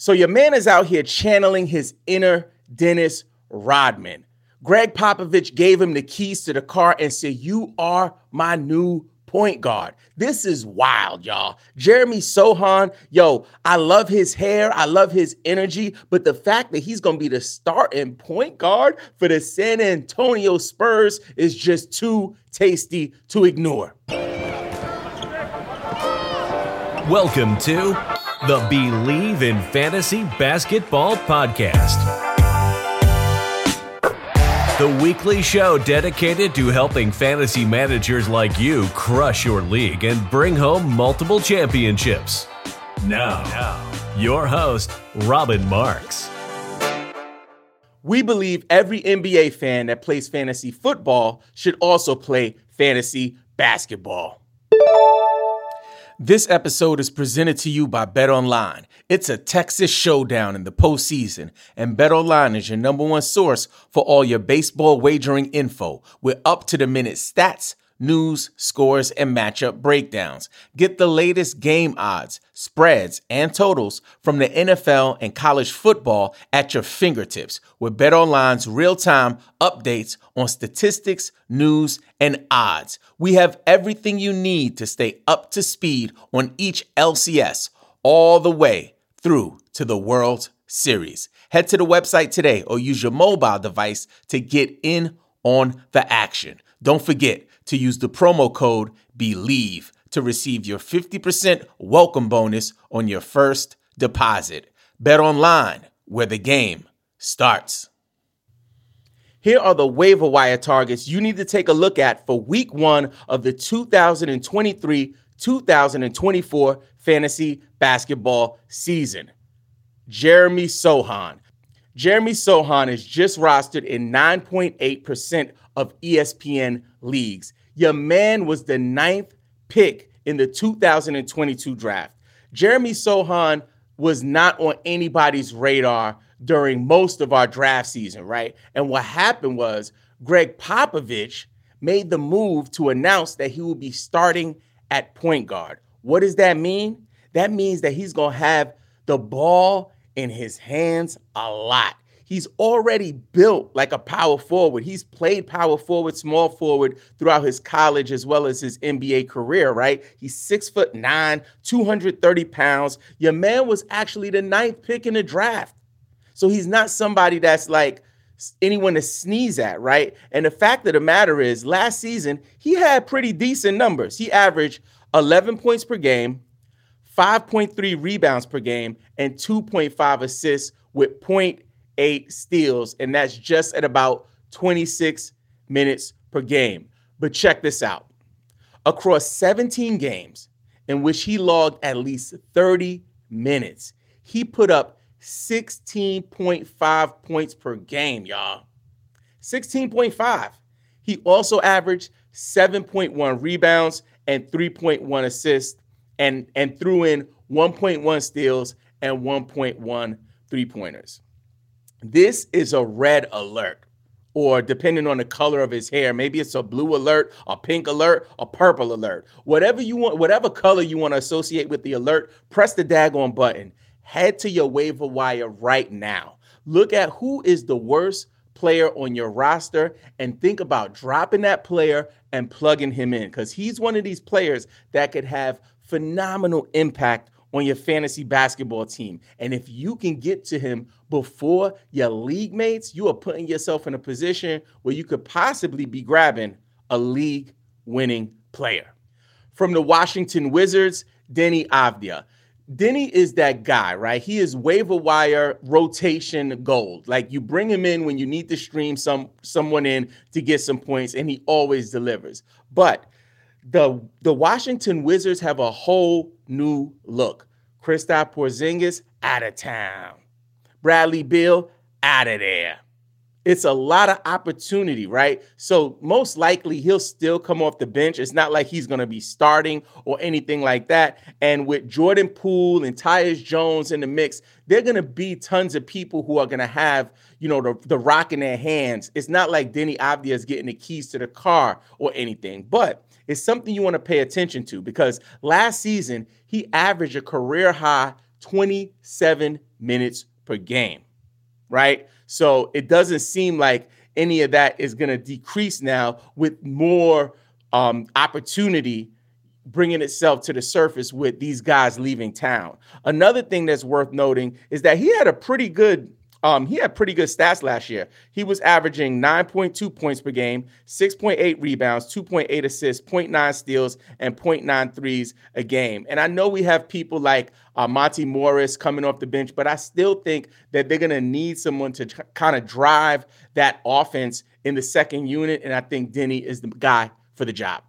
So your man is out here channeling his inner Dennis Rodman. Gregg Popovich gave him the keys to the car and said, You are my new point guard. This is wild, y'all. Jeremy Sochan, yo, I love his hair. I love his energy. But the fact that he's going to be the starting point guard for the San Antonio Spurs is just too tasty to ignore. Welcome to the Bleav in Fantasy Basketball Podcast the weekly show dedicated to helping fantasy managers like you crush your league and bring home multiple championships. Now, now your host, Robbin Marx. We believe every NBA fan that plays fantasy football should also play fantasy basketball. This episode is presented to you by Bet Online. It's a Texas showdown in the postseason, and Bet Online is your number one source for all your baseball wagering info with up to the minute stats news, scores, and matchup breakdowns. Get the latest game odds, spreads, and totals from the NFL and college football at your fingertips with BetOnline's real-time updates on statistics, news, and odds. We have everything you need to stay up to speed on each LCS all the way through to the World Series. Head to the website today or use your mobile device to get in on the action. Don't forget to use the promo code BELIEVE to receive your 50% welcome bonus on your first deposit. Bet online where the game starts. Here are the waiver wire targets you need to take a look at for week one of the 2023 2024 fantasy basketball season. Jeremy Sochan. Jeremy Sochan is just rostered in 9.8% of ESPN leagues. Your man was the ninth pick in the 2022 draft. Jeremy Sochan was not on anybody's radar during most of our draft season, right? And what happened was Gregg Popovich made the move to announce that he will be starting at point guard. What does that mean? That means that he's going to have the ball in his hands a lot. He's already built like a power forward. He's played power forward, small forward throughout his college as well as his NBA career, right? He's six foot nine, 230 pounds. Your man was actually the ninth pick in the draft. So he's not somebody that's like anyone to sneeze at, right? And the fact of the matter is, last season, he had pretty decent numbers. He averaged 11 points per game, 5.3 rebounds per game, and 2.5 assists with point eight steals, and that's just at about 26 minutes per game. But check this out across 17 games in which he logged at least 30 minutes, he put up 16.5 points per game, y'all. 16.5. He also averaged 7.1 rebounds and 3.1 assists and, and threw in 1.1 steals and 1.1 three pointers. This is a red alert, or depending on the color of his hair, maybe it's a blue alert, a pink alert, a purple alert. Whatever you want, whatever color you want to associate with the alert, press the daggone button. Head to your waiver wire right now. Look at who is the worst player on your roster and think about dropping that player and plugging him in because he's one of these players that could have phenomenal impact on your fantasy basketball team. And if you can get to him before your league mates, you are putting yourself in a position where you could possibly be grabbing a league winning player. From the Washington Wizards, Deni Avdija. Deni is that guy, right? He is waiver wire rotation gold. Like you bring him in when you need to stream some someone in to get some points, and he always delivers. But the the Washington Wizards have a whole new look. Kristaps Porzingis out of town. Bradley Beal out of there. It's a lot of opportunity, right? So most likely he'll still come off the bench. It's not like he's going to be starting or anything like that. And with Jordan Poole and Tyus Jones in the mix, they're going to be tons of people who are going to have, you know, the, the rock in their hands. It's not like Deni Avdija is getting the keys to the car or anything, but it's something you want to pay attention to because last season he averaged a career high 27 minutes per game, right? So it doesn't seem like any of that is going to decrease now with more um, opportunity bringing itself to the surface with these guys leaving town. Another thing that's worth noting is that he had a pretty good um, he had pretty good stats last year. He was averaging 9.2 points per game, 6.8 rebounds, 2.8 assists, 0.9 steals, and 0.9 threes a game. And I know we have people like uh, Monte Morris coming off the bench, but I still think that they're going to need someone to tr- kind of drive that offense in the second unit. And I think Deni is the guy for the job.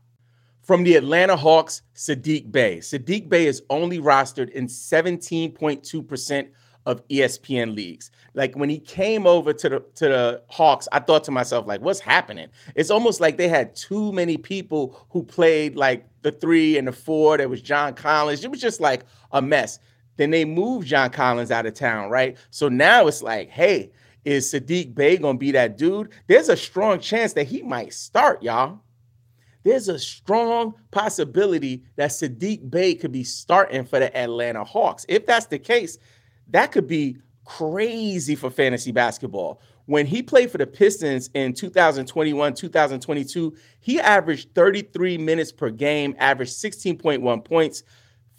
From the Atlanta Hawks, Saddiq Bey. Saddiq Bey is only rostered in 17.2% of ESPN leagues. Like when he came over to the to the Hawks, I thought to myself, like, what's happening? It's almost like they had too many people who played like the three and the four. There was John Collins. It was just like a mess. Then they moved John Collins out of town, right? So now it's like, hey, is Saddiq Bey gonna be that dude? There's a strong chance that he might start, y'all. There's a strong possibility that Saddiq Bey could be starting for the Atlanta Hawks. If that's the case, that could be crazy for fantasy basketball. When he played for the Pistons in 2021, 2022, he averaged 33 minutes per game, averaged 16.1 points,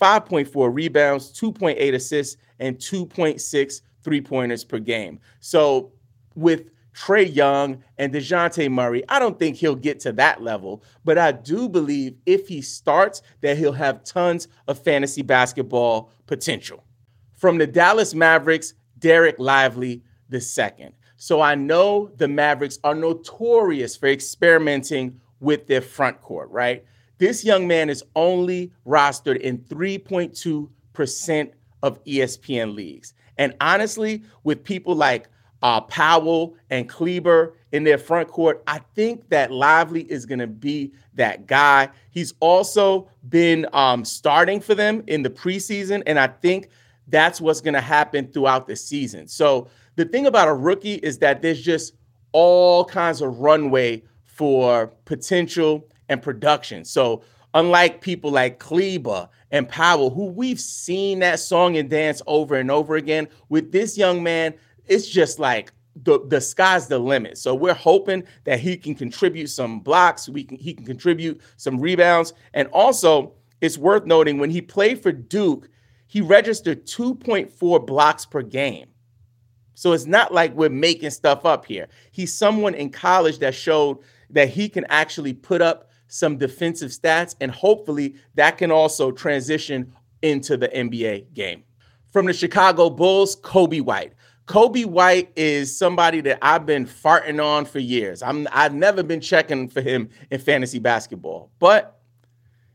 5.4 rebounds, 2.8 assists, and 2.6 three pointers per game. So with Trae Young and DeJounte Murray, I don't think he'll get to that level, but I do believe if he starts, that he'll have tons of fantasy basketball potential from the Dallas Mavericks, Dereck Lively II. So I know the Mavericks are notorious for experimenting with their front court, right? This young man is only rostered in 3.2% of ESPN leagues. And honestly, with people like uh, Powell and Kleber in their front court, I think that Lively is going to be that guy. He's also been um, starting for them in the preseason, and I think that's what's going to happen throughout the season. So the thing about a rookie is that there's just all kinds of runway for potential and production. So unlike people like Kleber and Powell, who we've seen that song and dance over and over again, with this young man, it's just like the, the sky's the limit. So we're hoping that he can contribute some blocks, we can he can contribute some rebounds. And also, it's worth noting when he played for Duke, he registered 2.4 blocks per game. So it's not like we're making stuff up here. He's someone in college that showed that he can actually put up some defensive stats, and hopefully that can also transition into the NBA game. From the Chicago Bulls, Coby White. Coby White is somebody that I've been farting on for years. I'm I've never been checking for him in fantasy basketball. But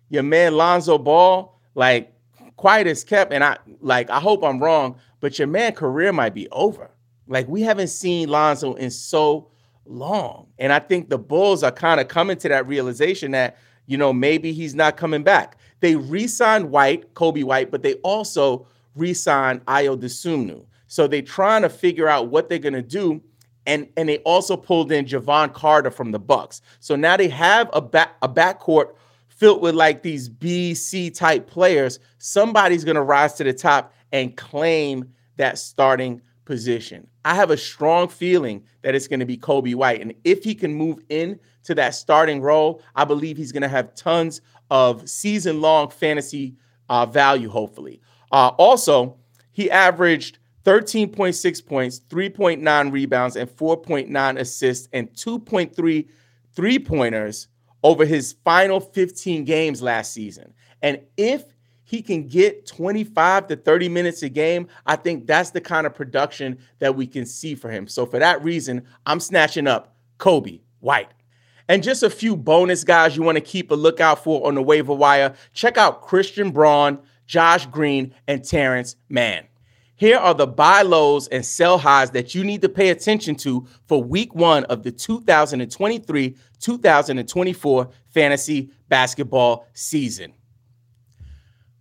your man Lonzo Ball, like quiet as kept. And I like, I hope I'm wrong, but your man career might be over. Like we haven't seen Lonzo in so long. And I think the Bulls are kind of coming to that realization that, you know, maybe he's not coming back. They re-signed White, Coby White, but they also re-signed Ayo Dosunmu. So they're trying to figure out what they're gonna do. And, and they also pulled in Jevon Carter from the Bucks. So now they have a back a backcourt filled with like these B, C type players, somebody's going to rise to the top and claim that starting position. I have a strong feeling that it's going to be Coby White. And if he can move in to that starting role, I believe he's going to have tons of season long fantasy uh, value, hopefully. Uh, also, he averaged 13.6 points, 3.9 rebounds, and 4.9 assists, and 2.3 three pointers over his final 15 games last season. And if he can get 25 to 30 minutes a game, I think that's the kind of production that we can see for him. So for that reason, I'm snatching up Coby White. And just a few bonus guys you want to keep a lookout for on the waiver wire. Check out Christian Braun, Josh Green, and Terance Mann. Here are the buy lows and sell highs that you need to pay attention to for week one of the 2023 2024 fantasy basketball season.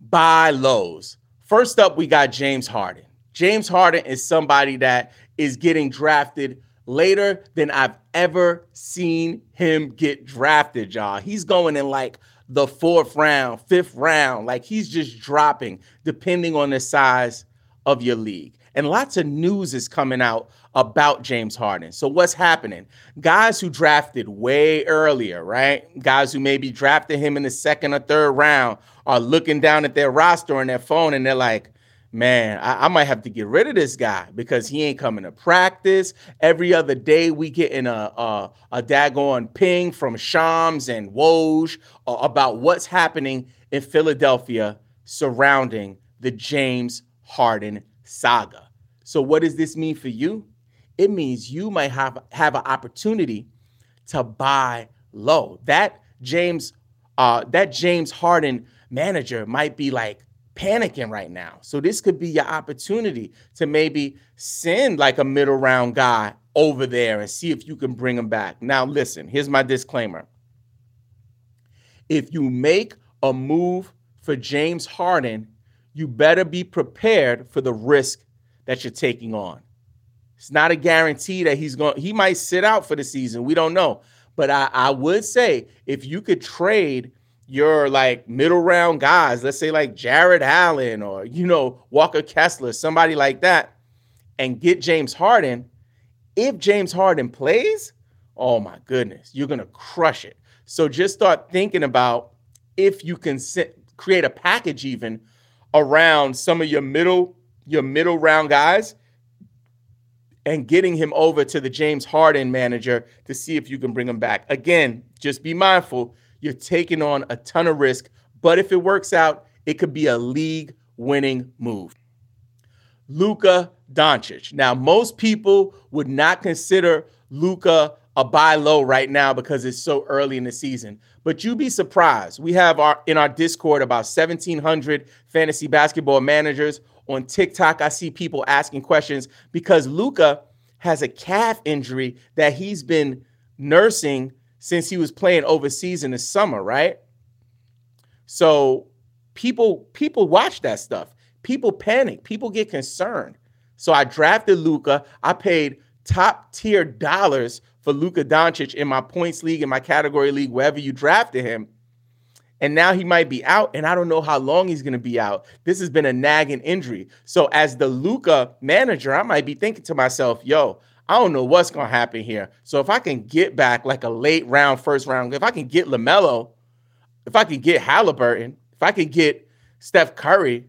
Buy lows. First up, we got James Harden. James Harden is somebody that is getting drafted later than I've ever seen him get drafted, y'all. He's going in like the fourth round, fifth round. Like he's just dropping depending on the size of your league. And lots of news is coming out about James Harden. So what's happening? Guys who drafted way earlier, right? Guys who maybe drafted him in the second or third round are looking down at their roster on their phone and they're like, man, I, I, might have to get rid of this guy because he ain't coming to practice. Every other day we get in a a, a daggone ping from Shams and Woj about what's happening in Philadelphia surrounding the James Harden saga. So what does this mean for you? It means you might have have an opportunity to buy low. That James uh that James Harden manager might be like panicking right now. So this could be your opportunity to maybe send like a middle round guy over there and see if you can bring him back. Now listen, here's my disclaimer. If you make a move for James Harden you better be prepared for the risk that you're taking on. It's not a guarantee that he's going, he might sit out for the season. We don't know. But I, I would say if you could trade your like middle round guys, let's say like Jarrett Allen or, you know, Walker Kessler, somebody like that, and get James Harden, if James Harden plays, oh my goodness, you're going to crush it. So just start thinking about if you can sit, create a package even around some of your middle your middle round guys and getting him over to the James Harden manager to see if you can bring him back. Again, just be mindful you're taking on a ton of risk, but if it works out, it could be a league winning move. Luka Doncic. Now, most people would not consider Luka a buy low right now because it's so early in the season. But you'd be surprised. We have our in our Discord about 1,700 fantasy basketball managers. On TikTok, I see people asking questions because Luka has a calf injury that he's been nursing since he was playing overseas in the summer, right? So people people watch that stuff. People panic. People get concerned. So I drafted Luka. I paid top tier dollars for Luka Doncic in my points league, in my category league, wherever you drafted him. And now he might be out, and I don't know how long he's going to be out. This has been a nagging injury. So, as the Luka manager, I might be thinking to myself, yo, I don't know what's going to happen here. So, if I can get back like a late round, first round, if I can get LaMelo, if I can get Halliburton, if I can get Steph Curry,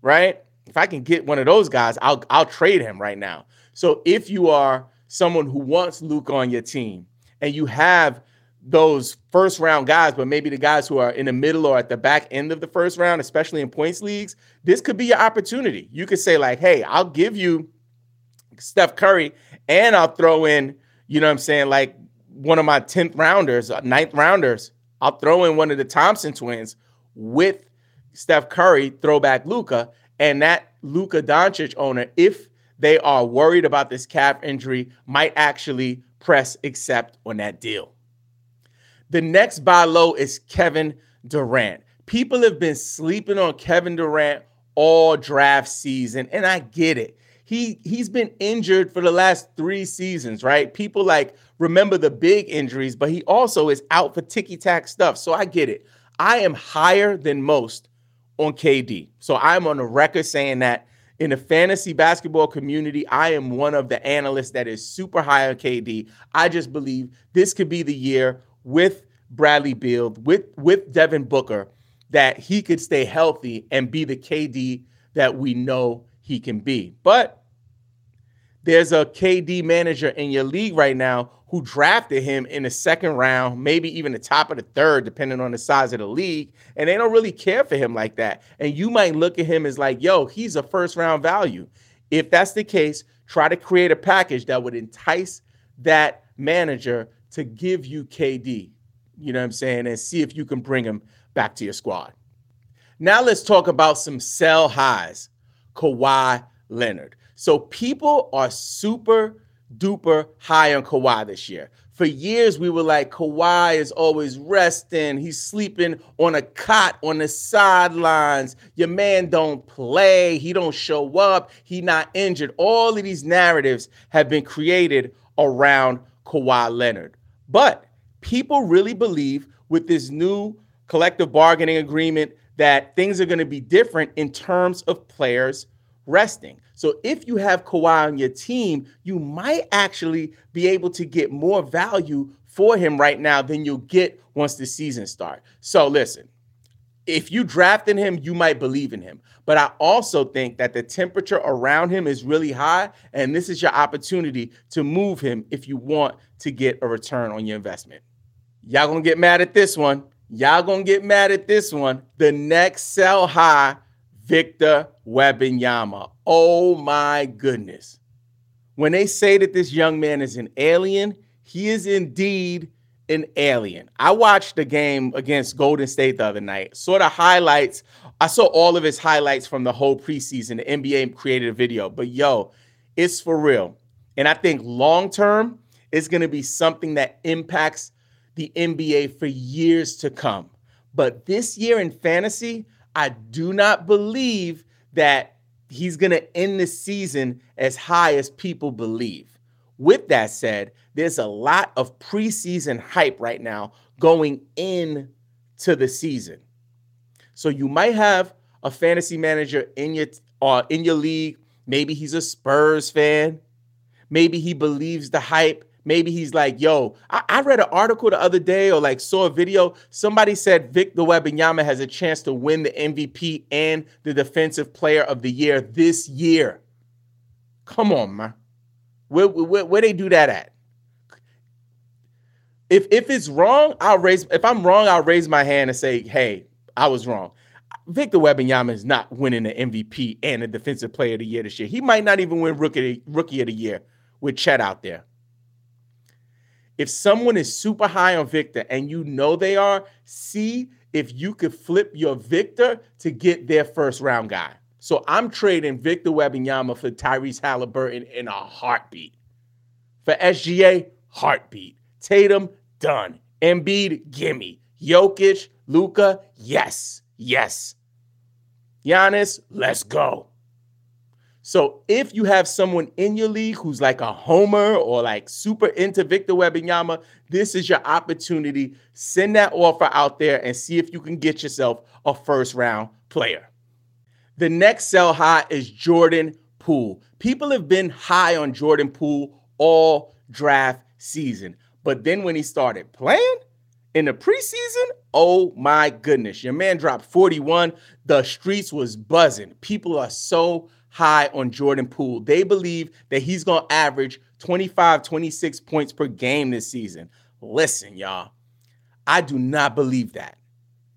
right? If I can get one of those guys, I'll, I'll trade him right now. So, if you are someone who wants Luke on your team and you have those first round guys, but maybe the guys who are in the middle or at the back end of the first round, especially in points leagues, this could be your opportunity. You could say, like, hey, I'll give you Steph Curry and I'll throw in, you know what I'm saying, like one of my 10th rounders, uh, ninth rounders. I'll throw in one of the Thompson twins with Steph Curry, throwback Luka, and that Luka Doncic owner, if they are worried about this calf injury, might actually press accept on that deal. The next buy low is Kevin Durant. People have been sleeping on Kevin Durant all draft season, and I get it. He he's been injured for the last 3 seasons, right? People like remember the big injuries, but he also is out for ticky-tack stuff. So I get it. I am higher than most on KD. So I'm on the record saying that in the fantasy basketball community, I am one of the analysts that is super high on KD. I just believe this could be the year with Bradley Beal, with with Devin Booker, that he could stay healthy and be the KD that we know he can be. But there's a KD manager in your league right now who drafted him in the second round, maybe even the top of the third, depending on the size of the league. And they don't really care for him like that. And you might look at him as like, yo, he's a first round value. If that's the case, try to create a package that would entice that manager to give you KD, you know what I'm saying, and see if you can bring him back to your squad. Now let's talk about some sell highs. Kawhi Leonard. So people are super duper high on Kawhi this year. For years, we were like, Kawhi is always resting. He's sleeping on a cot on the sidelines. Your man don't play. He don't show up. He not injured. All of these narratives have been created around Kawhi Leonard. But people really believe with this new collective bargaining agreement that things are going to be different in terms of players resting. So if you have Kawhi on your team, you might actually be able to get more value for him right now than you'll get once the season starts. So listen, if you drafted him, you might believe in him. But I also think that the temperature around him is really high, and this is your opportunity to move him if you want to get a return on your investment. Y'all gonna get mad at this one. Y'all gonna get mad at this one. The next sell high Victor Wembanyama. Oh my goodness. When they say that this young man is an alien, he is indeed an alien. I watched the game against Golden State the other night, saw the highlights. I saw all of his highlights from the whole preseason. The NBA created a video, but yo, it's for real. And I think long term, it's going to be something that impacts the NBA for years to come. But this year in fantasy, I do not believe that he's going to end the season as high as people believe. With that said, there's a lot of preseason hype right now going in to the season. So you might have a fantasy manager in your uh, in your league. Maybe he's a Spurs fan. Maybe he believes the hype maybe he's like, yo, I, I, read an article the other day or like saw a video. Somebody said Victor Wembanyama has a chance to win the MVP and the Defensive Player of the Year this year. Come on, man. Where, where, where they do that at? If if it's wrong, I'll raise. If I'm wrong, I'll raise my hand and say, "Hey, I was wrong." Victor Wembanyama is not winning the MVP and the Defensive Player of the Year this year. He might not even win Rookie Rookie of the Year with Chet out there if someone is super high on Victor and you know they are, see if you could flip your Victor to get their first round guy. So I'm trading Victor Wembanyama for Tyrese Halliburton in a heartbeat. For SGA, heartbeat. Tatum, done. Embiid, gimme. Jokic, Luka, yes, yes. Giannis, let's go. So if you have someone in your league who's like a homer or like super into Victor Wembanyama, this is your opportunity. Send that offer out there and see if you can get yourself a first round player. The next sell high is Jordan Poole. People have been high on Jordan Poole all draft season. But then when he started playing in the preseason, oh my goodness, your man dropped 41. The streets was buzzing. People are so high on Jordan Poole. They believe that he's going to average 25, 26 points per game this season. Listen, y'all, I do not believe that.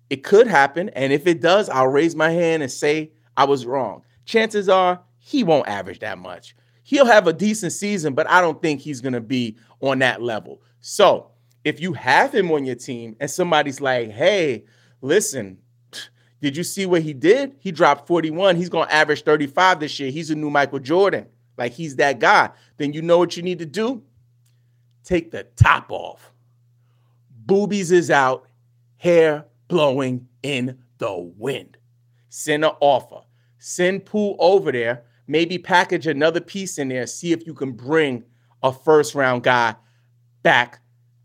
It could happen. And if it does, I'll raise my hand and say I was wrong. Chances are he won't average that much. He'll have a decent season, but I don't think he's going to be on that level. So if you have him on your team and somebody's like, hey, listen, did you see what he did? He dropped 41. He's going to average 35 this year. He's a new Michael Jordan. Like he's that guy. Then you know what you need to do? Take the top off. Boobies is out, hair blowing in the wind. Send an offer. Send Poole over there. Maybe package another piece in there. See if you can bring a first round guy back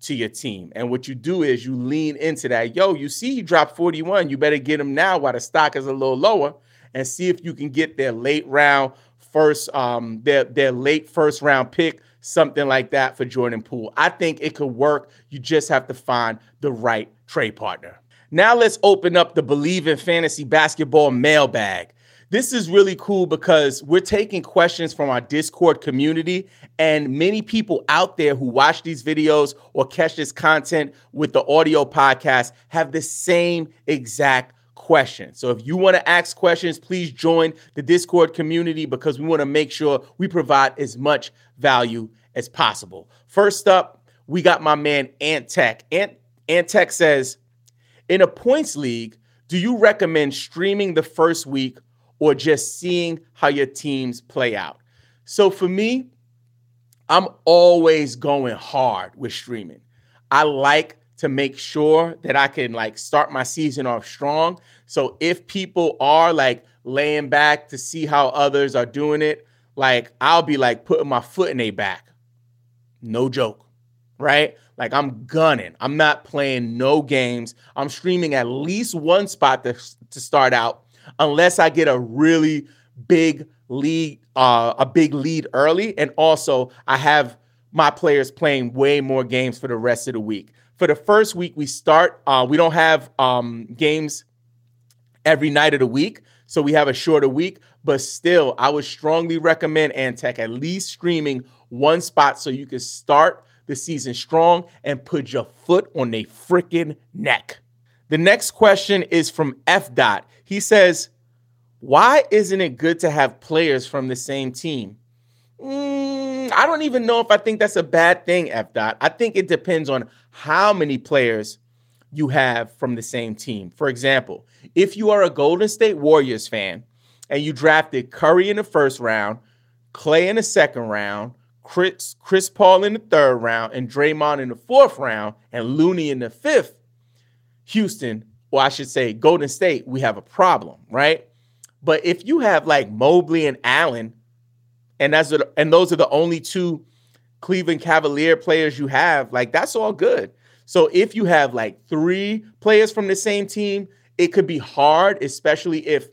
to your team. And what you do is you lean into that. Yo, you see, you dropped 41. You better get them now while the stock is a little lower and see if you can get their late round first, um, their, their late first round pick, something like that for Jordan Poole. I think it could work. You just have to find the right trade partner. Now let's open up the Bleav in Fantasy Basketball mailbag. This is really cool because we're taking questions from our Discord community, and many people out there who watch these videos or catch this content with the audio podcast have the same exact question. So if you want to ask questions, please join the Discord community because we want to make sure we provide as much value as possible. First up, we got my man Ant Tech. Ant, Ant Tech says, in a points league, Do you recommend streaming the first week or just seeing how your teams play out? So for me, I'm always going hard with streaming. I like to make sure that I can like start my season off strong. So if people are like laying back to see how others are doing it, like I'll be like putting my foot in a back. No joke, right? Like I'm gunning. I'm not playing no games. I'm streaming at least one spot to, to start out, unless I get a really big lead, uh, a big lead early, and also I have my players playing way more games for the rest of the week. For the first week, we start. Uh, we don't have um, games every night of the week, so we have a shorter week. But still, I would strongly recommend Antec at least streaming one spot so you can start the season strong and put your foot on a freaking neck. The next question is from F. Dot. He says, "Why isn't it good to have players from the same team?" Mm, I don't even know if I think that's a bad thing, F. Dot. I think it depends on how many players you have from the same team. For example, if you are a Golden State Warriors fan and you drafted Curry in the first round, Clay in the second round, Chris, Chris Paul in the third round, and Draymond in the fourth round, and Looney in the fifth, Houston, or I should say Golden State, we have a problem, right? But if you have like Mobley and Allen, and that's and those are the only two Cleveland Cavalier players you have, like that's all good. So if you have like three players from the same team, it could be hard, especially if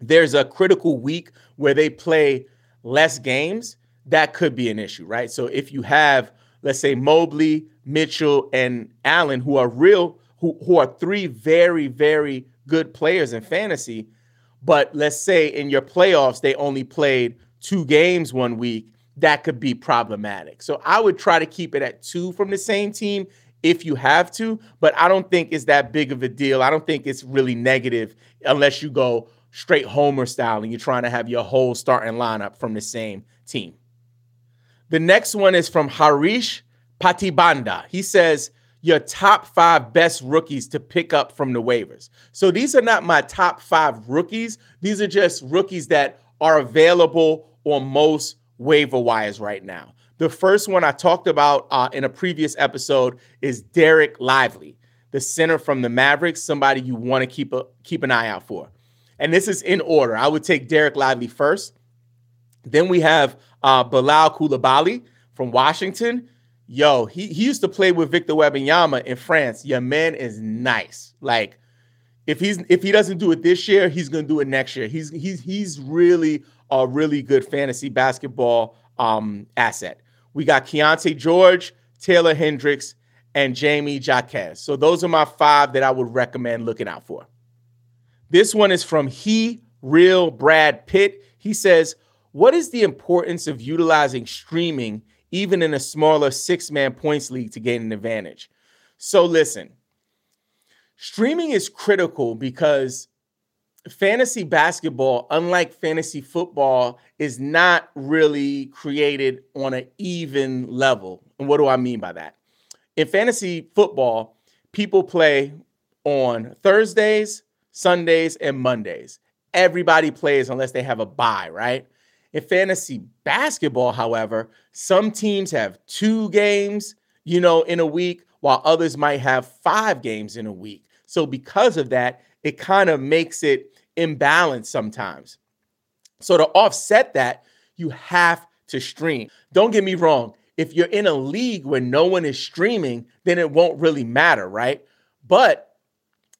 there's a critical week where they play less games that could be an issue, right? So if you have, let's say, Mobley, Mitchell, and Allen, who are real, who, who are three very, very good players in fantasy, but let's say in your playoffs, they only played two games one week, that could be problematic. So I would try to keep it at two from the same team if you have to, but I don't think it's that big of a deal. I don't think it's really negative unless you go straight homer style and you're trying to have your whole starting lineup from the same team. The next one is from Harish Patibanda. He says, Your top five best rookies to pick up from the waivers. So these are not my top five rookies. These are just rookies that are available on most waiver wires right now. The first one I talked about uh, in a previous episode is Dereck Lively, the center from the Mavericks, somebody you want to keep a, keep an eye out for. And this is in order. I would take Dereck Lively first. Then we have uh, Bilal Coulibaly from Washington. Yo, he, he used to play with Victor Wembanyama in France. Your man is nice. Like, if he's if he doesn't do it this year, he's gonna do it next year. He's he's he's really a really good fantasy basketball um, asset. We got Keyonte George, Taylor Hendricks, and Jaime Jaquez. So those are my five that I would recommend looking out for. This one is from He Real Brad Pitt. He says, what is the importance of utilizing streaming even in a smaller six man points league to gain an advantage? So, listen, streaming is critical because fantasy basketball, unlike fantasy football, is not really created on an even level. And what do I mean by that? In fantasy football, people play on Thursdays, Sundays, and Mondays. Everybody plays unless they have a bye, right? In fantasy basketball, however, some teams have two games, you know, in a week, while others might have five games in a week. So because of that, it kind of makes it imbalanced sometimes. So to offset that, you have to stream. Don't get me wrong. If you're in a league where no one is streaming, then it won't really matter, right? But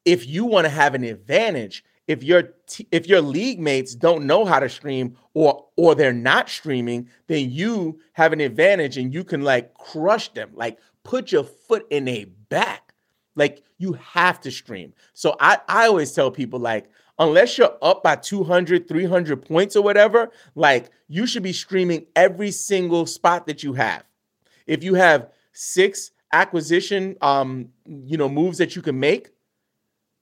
if you want to have an advantage, if your t- if your league mates don't know how to stream or or they're not streaming, then you have an advantage and you can like crush them. Like put your foot in a back. Like you have to stream. So I I always tell people like unless you're up by 200, 300 points or whatever, like you should be streaming every single spot that you have. If you have 6 acquisition um you know moves that you can make,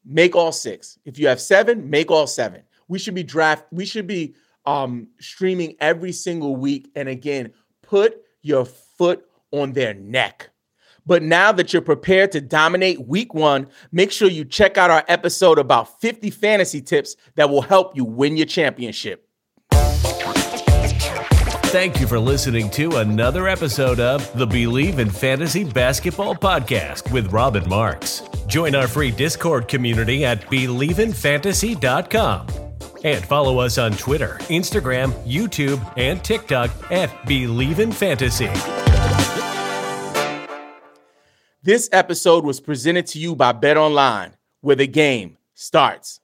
make all six. If you have seven, make all seven. We should be draft. We should be um, streaming every single week. And again, put your foot on their neck. But now that you're prepared to dominate week one, make sure you check out our episode about 50 fantasy tips that will help you win your championship. Thank you for listening to another episode of the Bleav in Fantasy Basketball Podcast with Robbin Marx. Join our free Discord community at bleavinfantasy.com. And follow us on Twitter, Instagram, YouTube, and TikTok at Bleav in Fantasy. This episode was presented to you by Bet Online, where the game starts.